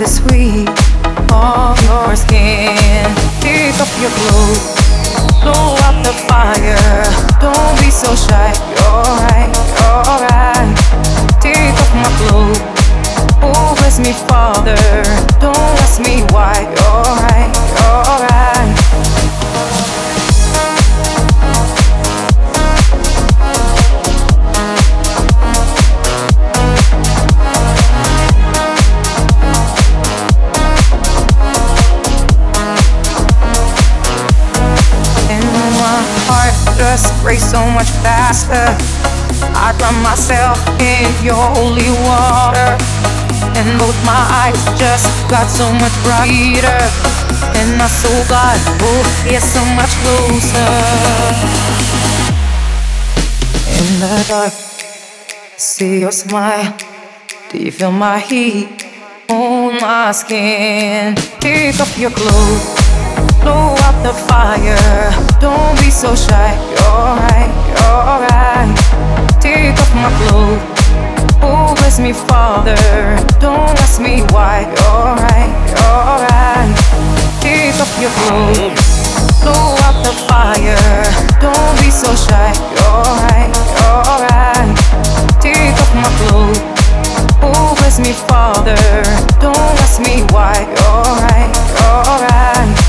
The sweet of your skin. Pick up your clothes, blow out the fire. Don't be so shy. You're right, you're right. Take off my clothes. Oh, bless me, Father. Don't ask me why. You're right, you're right. Heart just race so much faster. I drown myself in your holy water. And both my eyes just got so much brighter. And my soul got, oh, yeah, so much closer. In the dark, see your smile. Do you feel my heat on my skin? Take off your clothes, blow out the fire. Don't be so shy. You're right, you're right. Take off my clothes. Oh, bless me, Father. Don't ask me why. You're right, you're right. Take off your clothes, blow out the fire. Don't be so shy. You're right, you're right. Take off my clothes. Oh, bless me, Father. Don't ask me why. You're right, you're right.